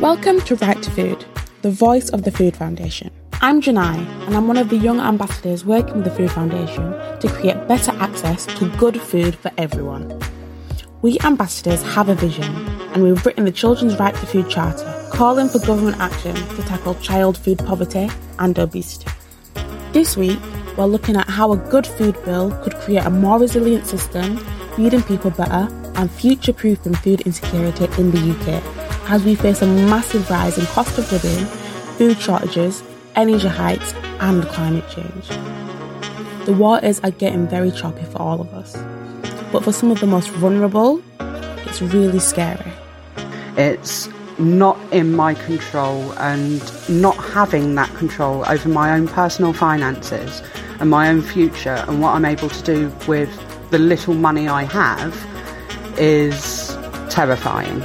Welcome to Right to Food, the voice of the Food Foundation. I'm Janai, and I'm one of the young ambassadors working with the Food Foundation to create better access to good food for everyone. We ambassadors have a vision, and we've written the Children's Right to Food Charter, calling for government action to tackle child food poverty and obesity. This week, we're looking at how a good food bill could create a more resilient system, feeding people better, and future proofing food insecurity in the UK as we face a massive rise in cost of living, food shortages, energy hikes, and climate change. The waters are getting very choppy for all of us, but for some of the most vulnerable, it's really scary. It's not in my control, and not having that control over my own personal finances and my own future and what I'm able to do with the little money I have is terrifying.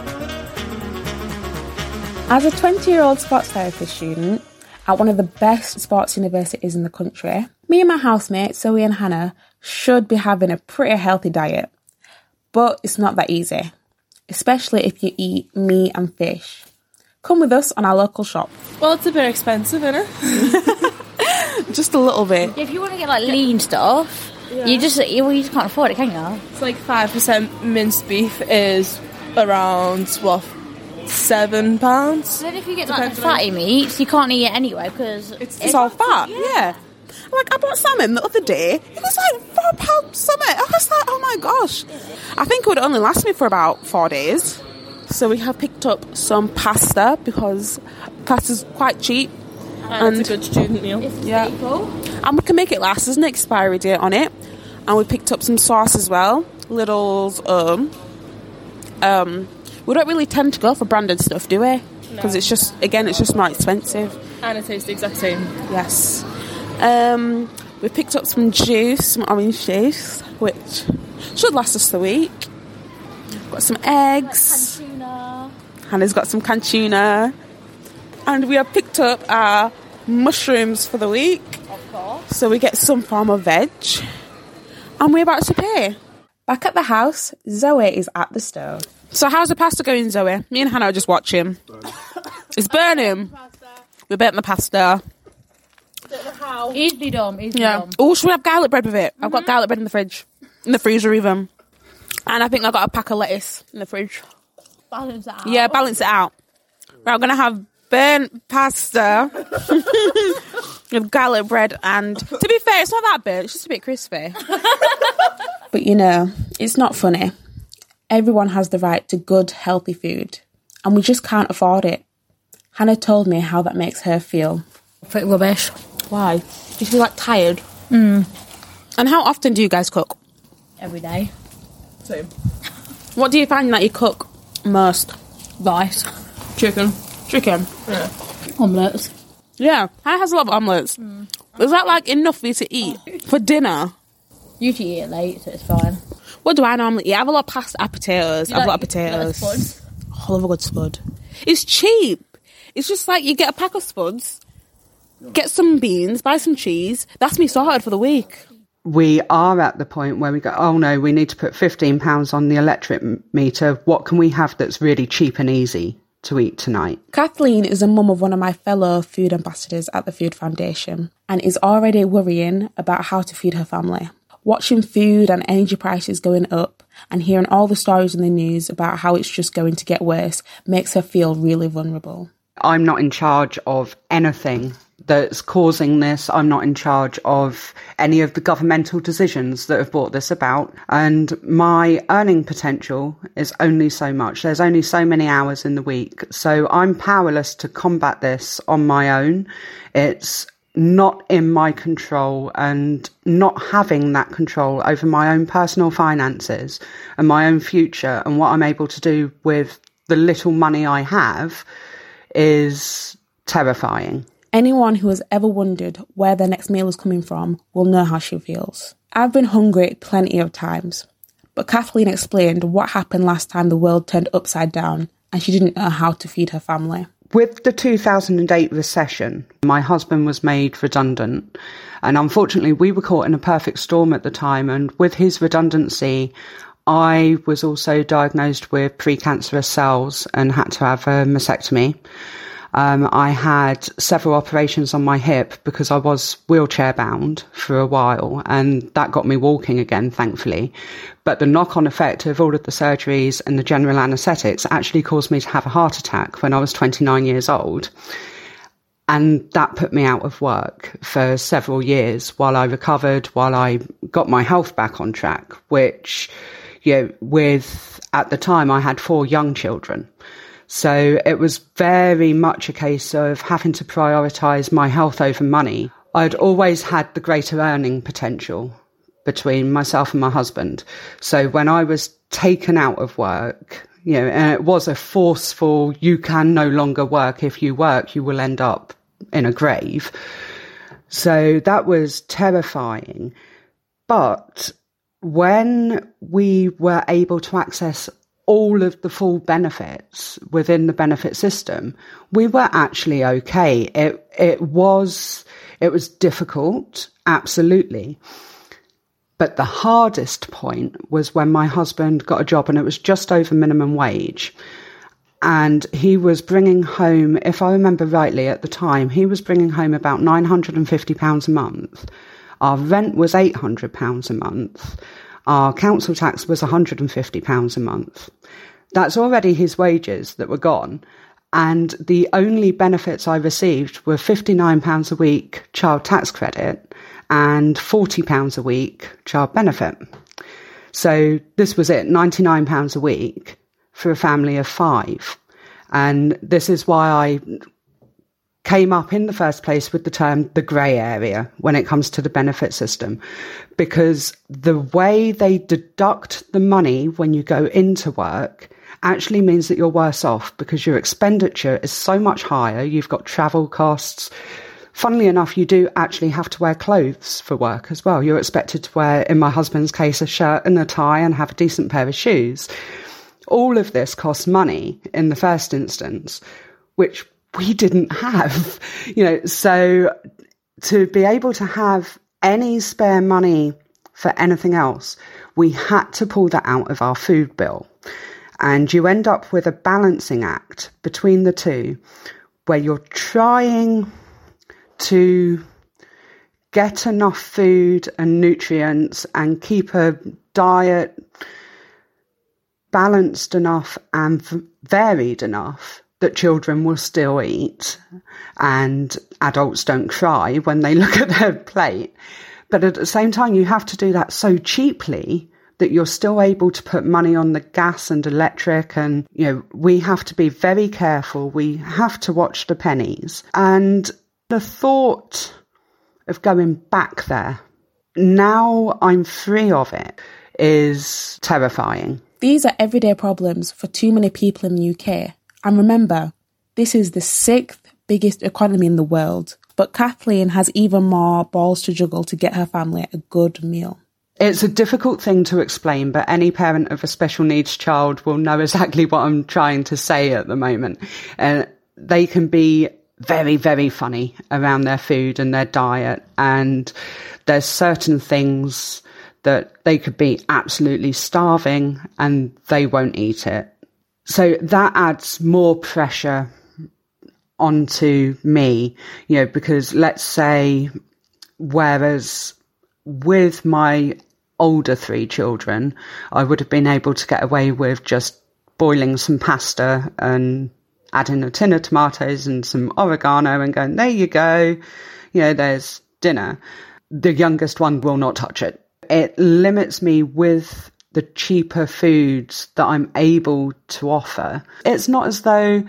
As a 20 year old sports therapy student at one of the best sports universities in the country, me and my housemates, Zoe and Hannah, should be having a pretty healthy diet. But it's not that easy, especially if you eat meat and fish. Come with us on our local shop. Well, it's a bit expensive, isn't it? Just a little bit. If you want to get like lean stuff, you just you, you just can't afford it, can you? It's like five percent minced beef is around what seven pounds. Then if you get like the fatty meats, you can't eat it anyway because It's- It's all fat, yeah. Like I bought salmon the other day. It was like four pounds something. I was like, oh my gosh. I think it would only last me for about four days. So we have picked up some pasta because pasta's quite cheap. And, it's a good student meal. Yeah. And we can make it last. There's an expiry date on it. And we picked up some sauce as well. Lidl's um um we don't really tend to go for branded stuff, do we? Because it's just again it's just more expensive. And it tastes the exact same. Yes. Um, we picked up some juice, some orange juice, which should last us the week. Got some eggs. Hannah's got some canned tuna. And we have picked up our mushrooms for the week. Of course. So we get some form of veg. And we're about to pay. Back at the house, Zoe is at the stove. So how's the pasta going, Zoe? Me and Hannah are just watching. It's burning. We burnt the pasta. Easily done, easily Yeah. done. Oh, should we have garlic bread with it? I've got mm-hmm. garlic bread in the fridge, in the freezer even, and I think I've got a pack of lettuce in the fridge. Balance that out. Yeah, balance it out. Right, I'm gonna have burnt pasta with garlic bread, and to be fair, it's not that burnt. It's just a bit crispy. but you know, it's not funny. Everyone has the right to good, healthy food, and we just can't afford it. Hannah told me how that makes her feel. Pretty rubbish. Why? Do you feel like tired? Mm. And how often do you guys cook? Every day. Same. What do you find that you cook most? Rice. Chicken. Chicken. Yeah. Omelettes. Yeah, Hannah has a lot of omelets. Mm. Is that like enough for you to eat for dinner? Usually eat it late, so it's fine. What do I normally eat? I have a lot of pasta, I have potatoes. I have got a lot of You like potatoes. spuds? I love a good spud. It's cheap. It's just like you get a pack of spuds, get some beans, buy some cheese. That's me sorted for the week. We are at the point where we go, oh no, we need to put £15 on the electric meter. What can we have that's really cheap and easy to eat tonight? Kathleen is a mum of one of my fellow food ambassadors at the Food Foundation and is already worrying about how to feed her family. Watching food and energy prices going up and hearing all the stories in the news about how it's just going to get worse makes her feel really vulnerable. I'm not in charge of anything that's causing this. I'm not in charge of any of the governmental decisions that have brought this about. And my earning potential is only so much. There's only so many hours in the week. So I'm powerless to combat this on my own. It's not in my control and not having that control over my own personal finances and my own future and what I'm able to do with the little money I have is terrifying. Anyone who has ever wondered where their next meal is coming from will know how she feels. I've been hungry plenty of times, but Kathleen explained what happened last time the world turned upside down and she didn't know how to feed her family. With the 2008 recession, my husband was made redundant. And unfortunately, we were caught in a perfect storm at the time. And with his redundancy, I was also diagnosed with precancerous cells and had to have a mastectomy. Um, I had several operations on my hip because I was wheelchair bound for a while and that got me walking again, thankfully. But the knock on effect of all of the surgeries and the general anaesthetics actually caused me to have a heart attack when I was 29 years old. And that put me out of work for several years while I recovered, while I got my health back on track, which, you know, with, at the time I had four young children. So it was very much a case of having to prioritize my health over money. I'd always had the greater earning potential between myself and my husband. So when I was taken out of work, you know, and it was a forceful, you can no longer work. If you work, you will end up in a grave. So that was terrifying. But when we were able to access all of the full benefits within the benefit system, we were actually okay. It it was it was difficult, absolutely. But the hardest point was when my husband got a job and it was just over minimum wage. And he was bringing home, if I remember rightly at the time, he was bringing home about £950 a month. Our rent was £800 a month our council tax was £150 a month. That's already his wages that were gone. And the only benefits I received were £59 a week child tax credit and £40 a week child benefit. So this was it, £99 a week for a family of five. And this is why I came up in the first place with the term the grey area when it comes to the benefit system, because the way they deduct the money when you go into work actually means that you're worse off because your expenditure is so much higher. You've got travel costs. Funnily enough, you do actually have to wear clothes for work as well. You're expected to wear, in my husband's case, a shirt and a tie and have a decent pair of shoes. All of this costs money in the first instance, which we didn't have, you know, so to be able to have any spare money for anything else, we had to pull that out of our food bill. And you end up with a balancing act between the two where you're trying to get enough food and nutrients and keep a diet balanced enough and varied enough that children will still eat and adults don't cry when they look at their plate. But at the same time, you have to do that so cheaply that you're still able to put money on the gas and electric. And, you know, we have to be very careful. We have to watch the pennies. And the thought of going back there, now I'm free of it, is terrifying. These are everyday problems for too many people in the UK. And remember, this is the sixth biggest economy in the world, but Kathleen has even more balls to juggle to get her family a good meal. It's a difficult thing to explain, but any parent of a special needs child will know exactly what I'm trying to say at the moment. And uh, they can be very, very funny around their food and their diet. And there's certain things that they could be absolutely starving and they won't eat it. So that adds more pressure onto me, you know, because let's say, whereas with my older three children, I would have been able to get away with just boiling some pasta and adding a tin of tomatoes and some oregano and going, there you go, you know, there's dinner. The youngest one will not touch it. It limits me with the cheaper foods that I'm able to offer. It's not as though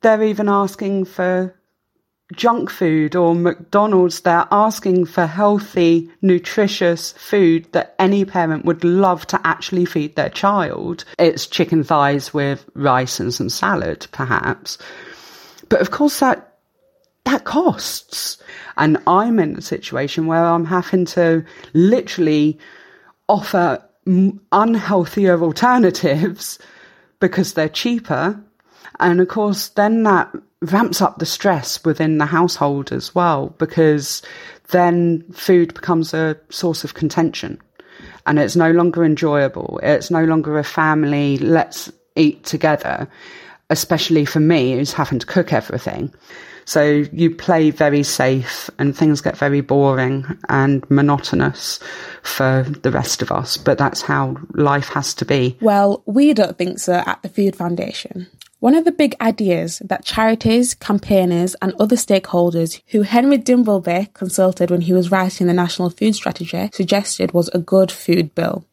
they're even asking for junk food or McDonald's. They're asking for healthy, nutritious food that any parent would love to actually feed their child. It's chicken thighs with rice and some salad, perhaps. But of course, that that costs. And I'm in a situation where I'm having to literally offer unhealthier alternatives because they're cheaper. And of course, then that ramps up the stress within the household as well because then food becomes a source of contention. and it's no longer enjoyable. It's no longer a family, let's eat together, especially for me who's having to cook everything. So you play very safe and things get very boring and monotonous for the rest of us. But that's how life has to be. Well, we don't think so at the Food Foundation. One of the big ideas that charities, campaigners, and other stakeholders who Henry Dimbleby consulted when he was writing the National Food Strategy suggested was a good food bill.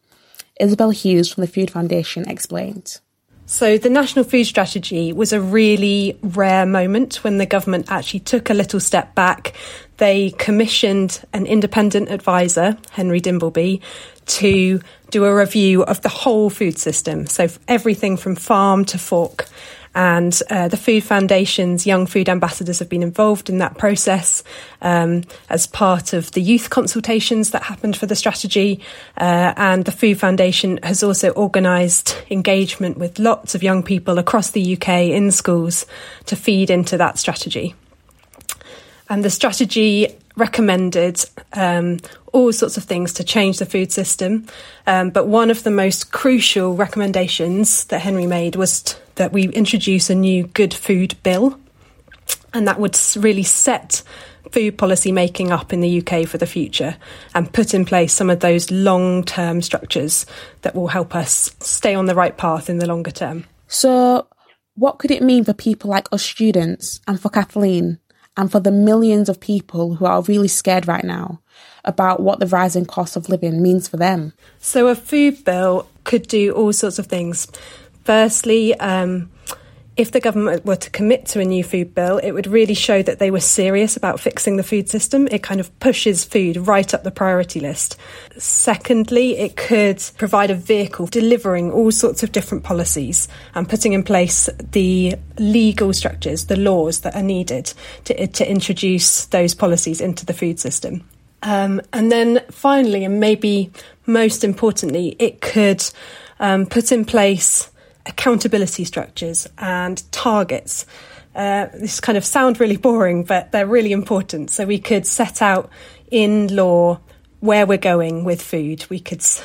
Isabel Hughes from the Food Foundation explains. So, the National Food Strategy was a really rare moment when the government actually took a little step back. They commissioned an independent advisor, Henry Dimbleby, to do a review of the whole food system. So, everything from farm to fork. And uh, the Food Foundation's Young Food Ambassadors have been involved in that process um, as part of the youth consultations that happened for the strategy. Uh, and the Food Foundation has also organised engagement with lots of young people across the UK in schools to feed into that strategy. And the strategy recommended um, all sorts of things to change the food system. Um, but one of the most crucial recommendations that Henry made was t- that we introduce a new good food bill. And that would really set food policy making up in the UK for the future and put in place some of those long term structures that will help us stay on the right path in the longer term. So, what could it mean for people like us students and for Kathleen and for the millions of people who are really scared right now about what the rising cost of living means for them? So, a food bill could do all sorts of things. Firstly, um, if the government were to commit to a new food bill, it would really show that they were serious about fixing the food system. It kind of pushes food right up the priority list. Secondly, it could provide a vehicle delivering all sorts of different policies and putting in place the legal structures, the laws that are needed to, to introduce those policies into the food system. Um, and then finally, and maybe most importantly, it could um, put in place accountability structures and targets. Uh, this kind of sound really boring, but they're really important. So we could set out in law where we're going with food. We could s-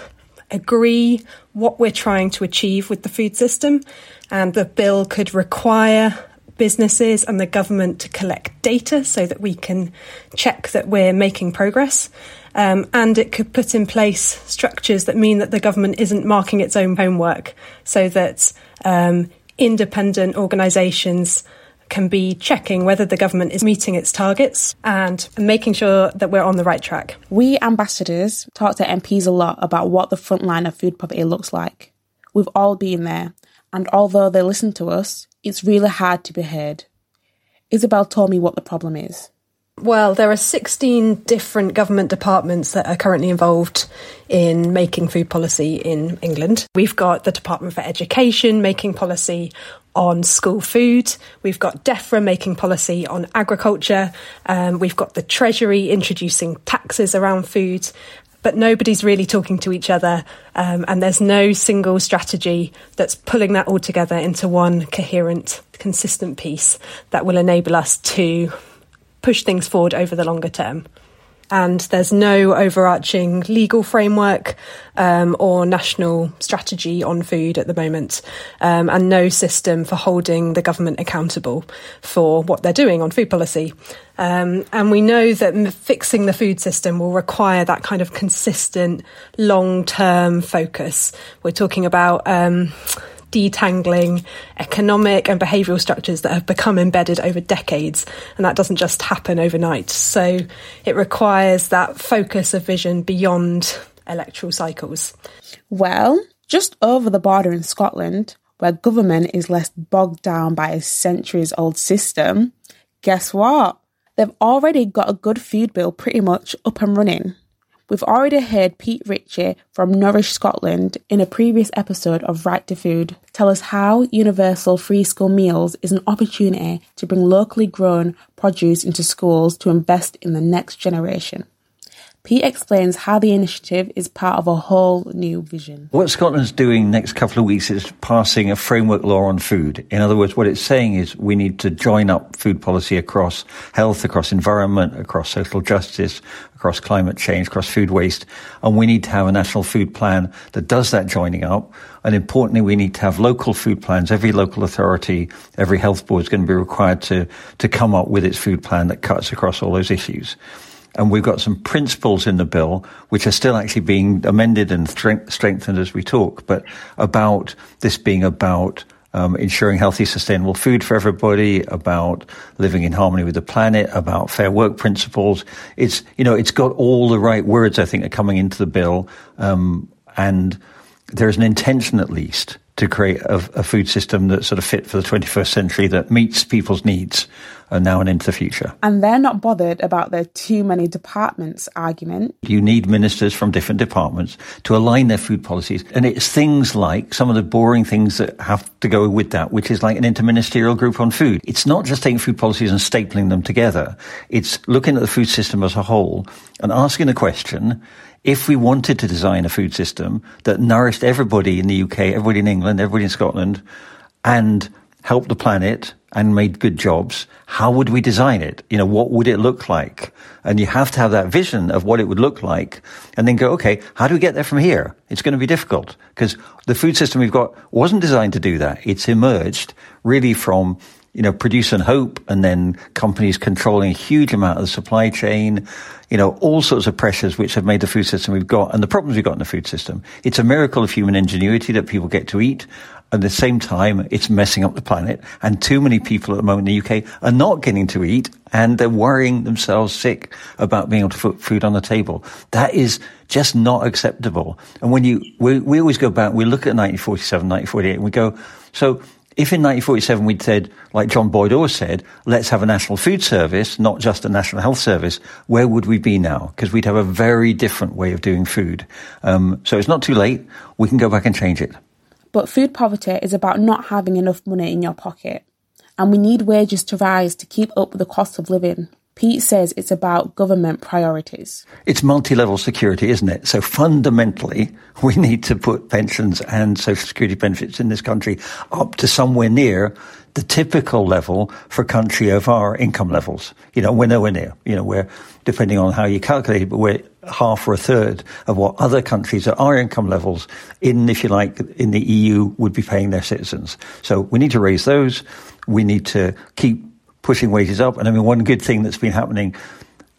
agree what we're trying to achieve with the food system, and the bill could require businesses and the government to collect data so that we can check that we're making progress. Um, and it could put in place structures that mean that the government isn't marking its own homework so that um, independent organisations can be checking whether the government is meeting its targets and making sure that we're on the right track. We ambassadors talk to MPs a lot about what the front line of food poverty looks like. We've all been there, and although they listen to us, it's really hard to be heard. Isabel told me what the problem is. Well, there are 16 different government departments that are currently involved in making food policy in England. We've got the Department for Education making policy on school food. We've got DEFRA making policy on agriculture. Um, we've got the Treasury introducing taxes around food. But nobody's really talking to each other, um, and there's no single strategy that's pulling that all together into one coherent, consistent piece that will enable us to push things forward over the longer term. And there's no overarching legal framework um, or national strategy on food at the moment, um, and no system for holding the government accountable for what they're doing on food policy. Um, and we know that fixing the food system will require that kind of consistent, long term focus. We're talking about um, detangling economic and behavioural structures that have become embedded over decades, and that doesn't just happen overnight. So it requires that focus of vision beyond electoral cycles. Well, just over the border in Scotland, where government is less bogged down by a centuries old system, guess what? They've already got a good food bill pretty much up and running. We've already heard Pete Ritchie from Nourish Scotland in a previous episode of Right to Food tell us how universal free school meals is an opportunity to bring locally grown produce into schools to invest in the next generation. Pete explains how the initiative is part of a whole new vision. What Scotland's doing next couple of weeks is passing a framework law on food. In other words, what it's saying is we need to join up food policy across health, across environment, across social justice, across climate change, across food waste. And we need to have a national food plan that does that joining up. And importantly, we need to have local food plans. Every local authority, every health board is going to be required to, to come up with its food plan that cuts across all those issues and we've got some principles in the bill which are still actually being amended and strengthened as we talk, but about this being about um, ensuring healthy, sustainable food for everybody, about living in harmony with the planet, about fair work principles. It's you know it's got all the right words I think are coming into the bill, um, and there's an intention at least to create a, a, food system that's sort of fit for the 21st century that meets people's needs uh, now and into the future. And they're not bothered about the too many departments argument. You need ministers from different departments to align their food policies. And it's things like some of the boring things that have to go with that, which is like an interministerial group on food. It's not just taking food policies and stapling them together. It's looking at the food system as a whole and asking the question, if we wanted to design a food system that nourished everybody in the UK, everybody in England, everybody in Scotland, and helped the planet and made good jobs, how would we design it? You know, what would it look like? And you have to have that vision of what it would look like and then go, okay, how do we get there from here? It's going to be difficult because the food system we've got wasn't designed to do that. It's emerged really from you know, produce and hope, and then companies controlling a huge amount of the supply chain, you know, all sorts of pressures which have made the food system we've got and the problems we've got in the food system. It's a miracle of human ingenuity that people get to eat. At the same time, it's messing up the planet. And too many people at the moment in the UK are not getting to eat and they're worrying themselves sick about being able to put food on the table. That is just not acceptable. And when you, we, we always go back, we look at 1947, 1948 and we go, so if in 1947 we'd said, like John Boyd always said, let's have a national food service, not just a national health service, where would we be now? Because we'd have a very different way of doing food. Um, so it's not too late. We can go back and change it. But food poverty is about not having enough money in your pocket. And we need wages to rise to keep up with the cost of living. Pete says it's about government priorities. It's multi level security, isn't it? So fundamentally, we need to put pensions and social security benefits in this country up to somewhere near the typical level for country of our income levels. You know, we're nowhere near. You know, we're, depending on how you calculate it, but we're half or a third of what other countries at our income levels in, if you like, in the EU would be paying their citizens. So we need to raise those. We need to keep pushing wages up. And I mean, one good thing that's been happening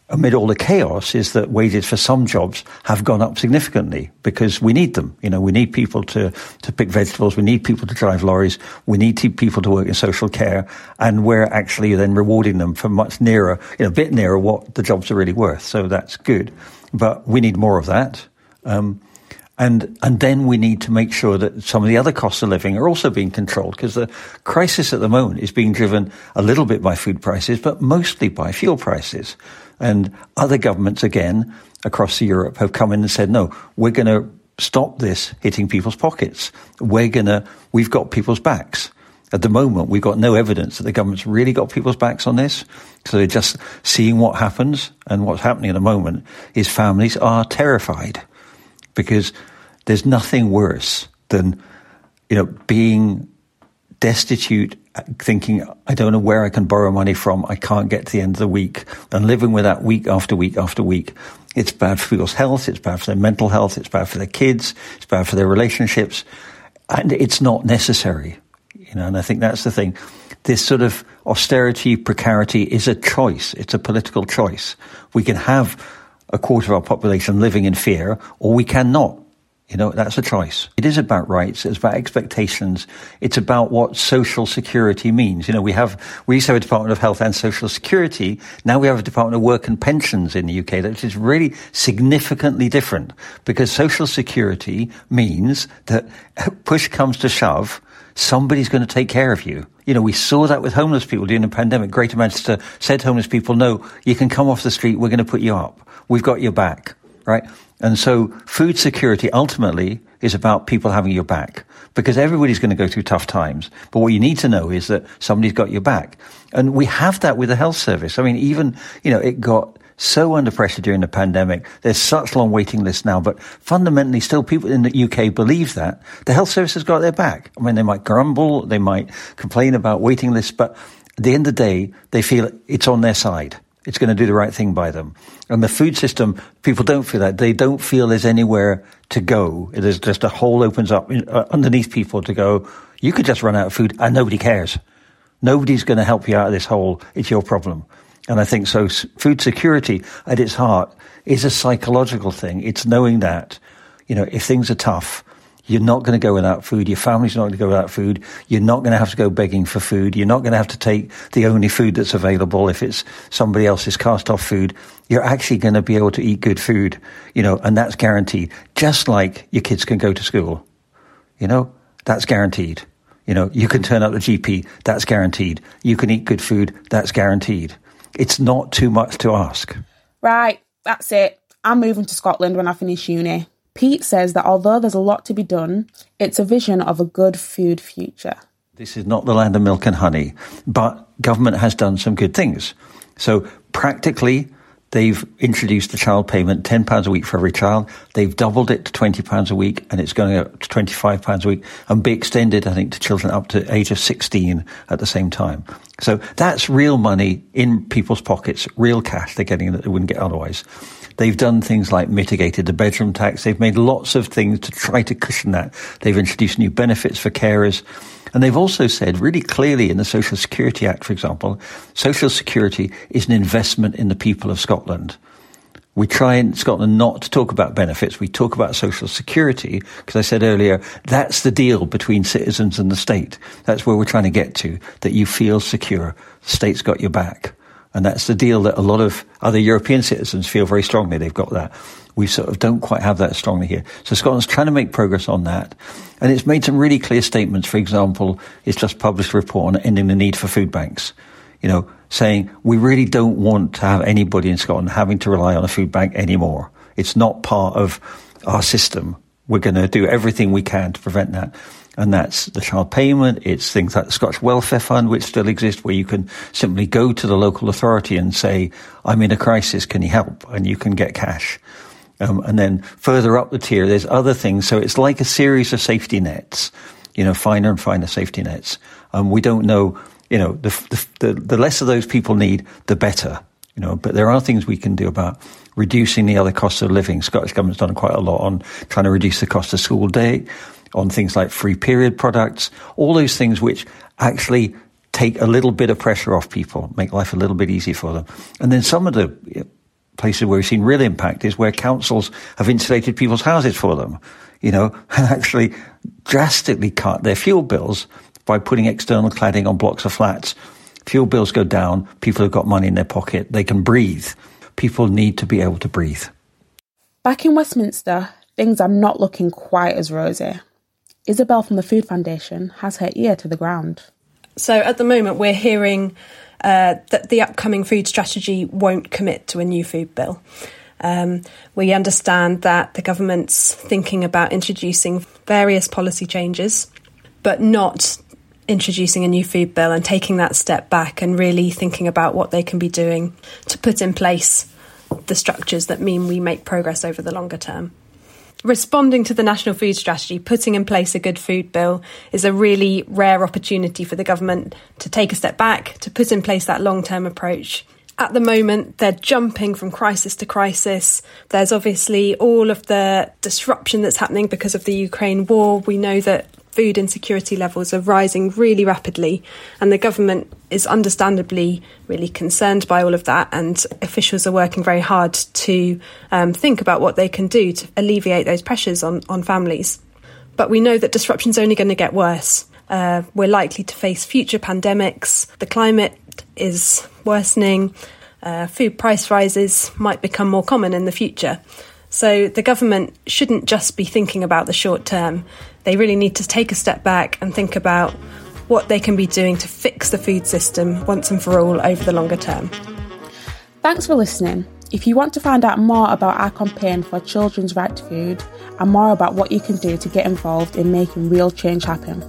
amid all the chaos is that wages for some jobs have gone up significantly because we need them. You know, we need people to, to pick vegetables. We need people to drive lorries. We need people to work in social care. And we're actually then rewarding them for much nearer, you know, a bit nearer what the jobs are really worth. So that's good. But we need more of that. Um, and, and then we need to make sure that some of the other costs of living are also being controlled because the crisis at the moment is being driven a little bit by food prices, but mostly by fuel prices. And other governments, again, across Europe have come in and said, no, we're going to stop this hitting people's pockets. We're going to, we've got people's backs. At the moment, we've got no evidence that the government's really got people's backs on this. So they're just seeing what happens. And what's happening at the moment is families are terrified because there's nothing worse than, you know, being destitute, thinking, I don't know where I can borrow money from. I can't get to the end of the week and living with that week after week after week. It's bad for people's health. It's bad for their mental health. It's bad for their kids. It's bad for their relationships. And it's not necessary. You know, and I think that's the thing. This sort of austerity, precarity is a choice. It's a political choice. We can have a quarter of our population living in fear, or we cannot. You know, that's a choice. It is about rights. It's about expectations. It's about what social security means. You know, we have, we used to have a Department of Health and Social Security. Now we have a Department of Work and Pensions in the UK, that is really significantly different because social security means that push comes to shove, somebody's going to take care of you. You know, we saw that with homeless people during the pandemic. Greater Manchester said homeless people, no, you can come off the street. We're going to put you up. We've got your back, right? And so food security ultimately is about people having your back because everybody's going to go through tough times. But what you need to know is that somebody's got your back. And we have that with the health service. I mean, even, you know, it got so under pressure during the pandemic. There's such long waiting lists now, but fundamentally still people in the UK believe that the health service has got their back. I mean, they might grumble, they might complain about waiting lists, but at the end of the day, they feel it's on their side. It's going to do the right thing by them. And the food system, people don't feel that. They don't feel there's anywhere to go. There's just a hole opens up uh, underneath people to go, you could just run out of food and nobody cares. Nobody's going to help you out of this hole. It's your problem. And I think so. Food security at its heart is a psychological thing. It's knowing that, you know, if things are tough, you're not going to go without food. Your family's not going to go without food. You're not going to have to go begging for food. You're not going to have to take the only food that's available if it's somebody else's cast off food. You're actually going to be able to eat good food, you know, and that's guaranteed. Just like your kids can go to school, you know, that's guaranteed. You know, you can turn up the GP, that's guaranteed. You can eat good food, that's guaranteed. It's not too much to ask. Right, that's it. I'm moving to Scotland when I finish uni. Pete says that although there's a lot to be done, it's a vision of a good food future. This is not the land of milk and honey, but government has done some good things. So practically, they've introduced the child payment, £10 a week for every child. They've doubled it to £20 a week and it's going up to £25 a week and be extended, I think, to children up to age of 16 at the same time. So that's real money in people's pockets, real cash they're getting that they wouldn't get otherwise. They've done things like mitigated the bedroom tax. They've made lots of things to try to cushion that. They've introduced new benefits for carers. And they've also said really clearly in the Social Security Act, for example, Social Security is an investment in the people of Scotland. We try in Scotland not to talk about benefits. We talk about social security because I said earlier that's the deal between citizens and the state. That's where we're trying to get to, that you feel secure. The state's got your back. And that's the deal that a lot of other European citizens feel very strongly. They've got that. We sort of don't quite have that strongly here. So Scotland's trying to make progress on that. And it's made some really clear statements. For example, it's just published a report on ending the need for food banks. You know, saying we really don't want to have anybody in Scotland having to rely on a food bank anymore. It's not part of our system. We're going to do everything we can to prevent that and that's the child payment. It's things like the Scottish Welfare Fund, which still exist, where you can simply go to the local authority and say, I'm in a crisis, can you help? And you can get cash. Um, and then further up the tier, there's other things. So it's like a series of safety nets, you know, finer and finer safety nets. Um, we don't know, you know, the, the, the less of those people need, the better, you know, but there are things we can do about reducing the other costs of living. Scottish government's done quite a lot on trying to reduce the cost of school day on things like free period products, all those things which actually take a little bit of pressure off people, make life a little bit easier for them. And then some of the places where we've seen real impact is where councils have insulated people's houses for them, you know, and actually drastically cut their fuel bills by putting external cladding on blocks of flats. Fuel bills go down, people have got money in their pocket, they can breathe. People need to be able to breathe. Back in Westminster, things are not looking quite as rosy. Isabel from the Food Foundation has her ear to the ground. So at the moment, we're hearing uh, that the upcoming food strategy won't commit to a new food bill. Um, we understand that the government's thinking about introducing various policy changes, but not introducing a new food bill and taking that step back and really thinking about what they can be doing to put in place the structures that mean we make progress over the longer term responding to the national food strategy, putting in place a good food bill is a really rare opportunity for the government to take a step back, to put in place that long term approach. At the moment, they're jumping from crisis to crisis. There's obviously all of the disruption that's happening because of the Ukraine war. We know that food insecurity levels are rising really rapidly, and the government is understandably really concerned by all of that. And officials are working very hard to um, think about what they can do to alleviate those pressures on, on families. But we know that disruption is only going to get worse. Uh, we're likely to face future pandemics. The climate is worsening. Uh, food price rises might become more common in the future. So the government shouldn't just be thinking about the short term. They really need to take a step back and think about what they can be doing to fix the food system once and for all over the longer term. Thanks for listening. If you want to find out more about our campaign for children's right to food and more about what you can do to get involved in making real change happen,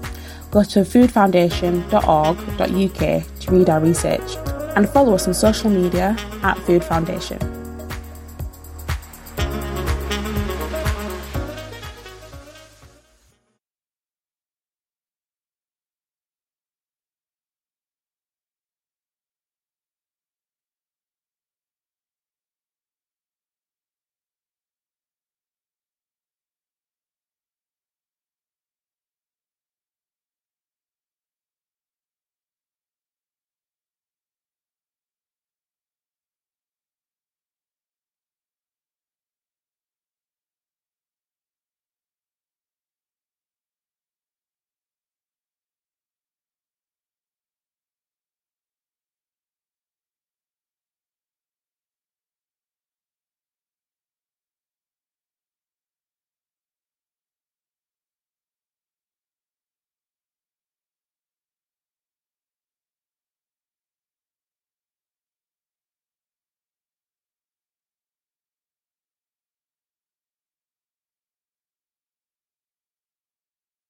go to foodfoundation.org.uk to read our research and follow us on social media at Food Foundation.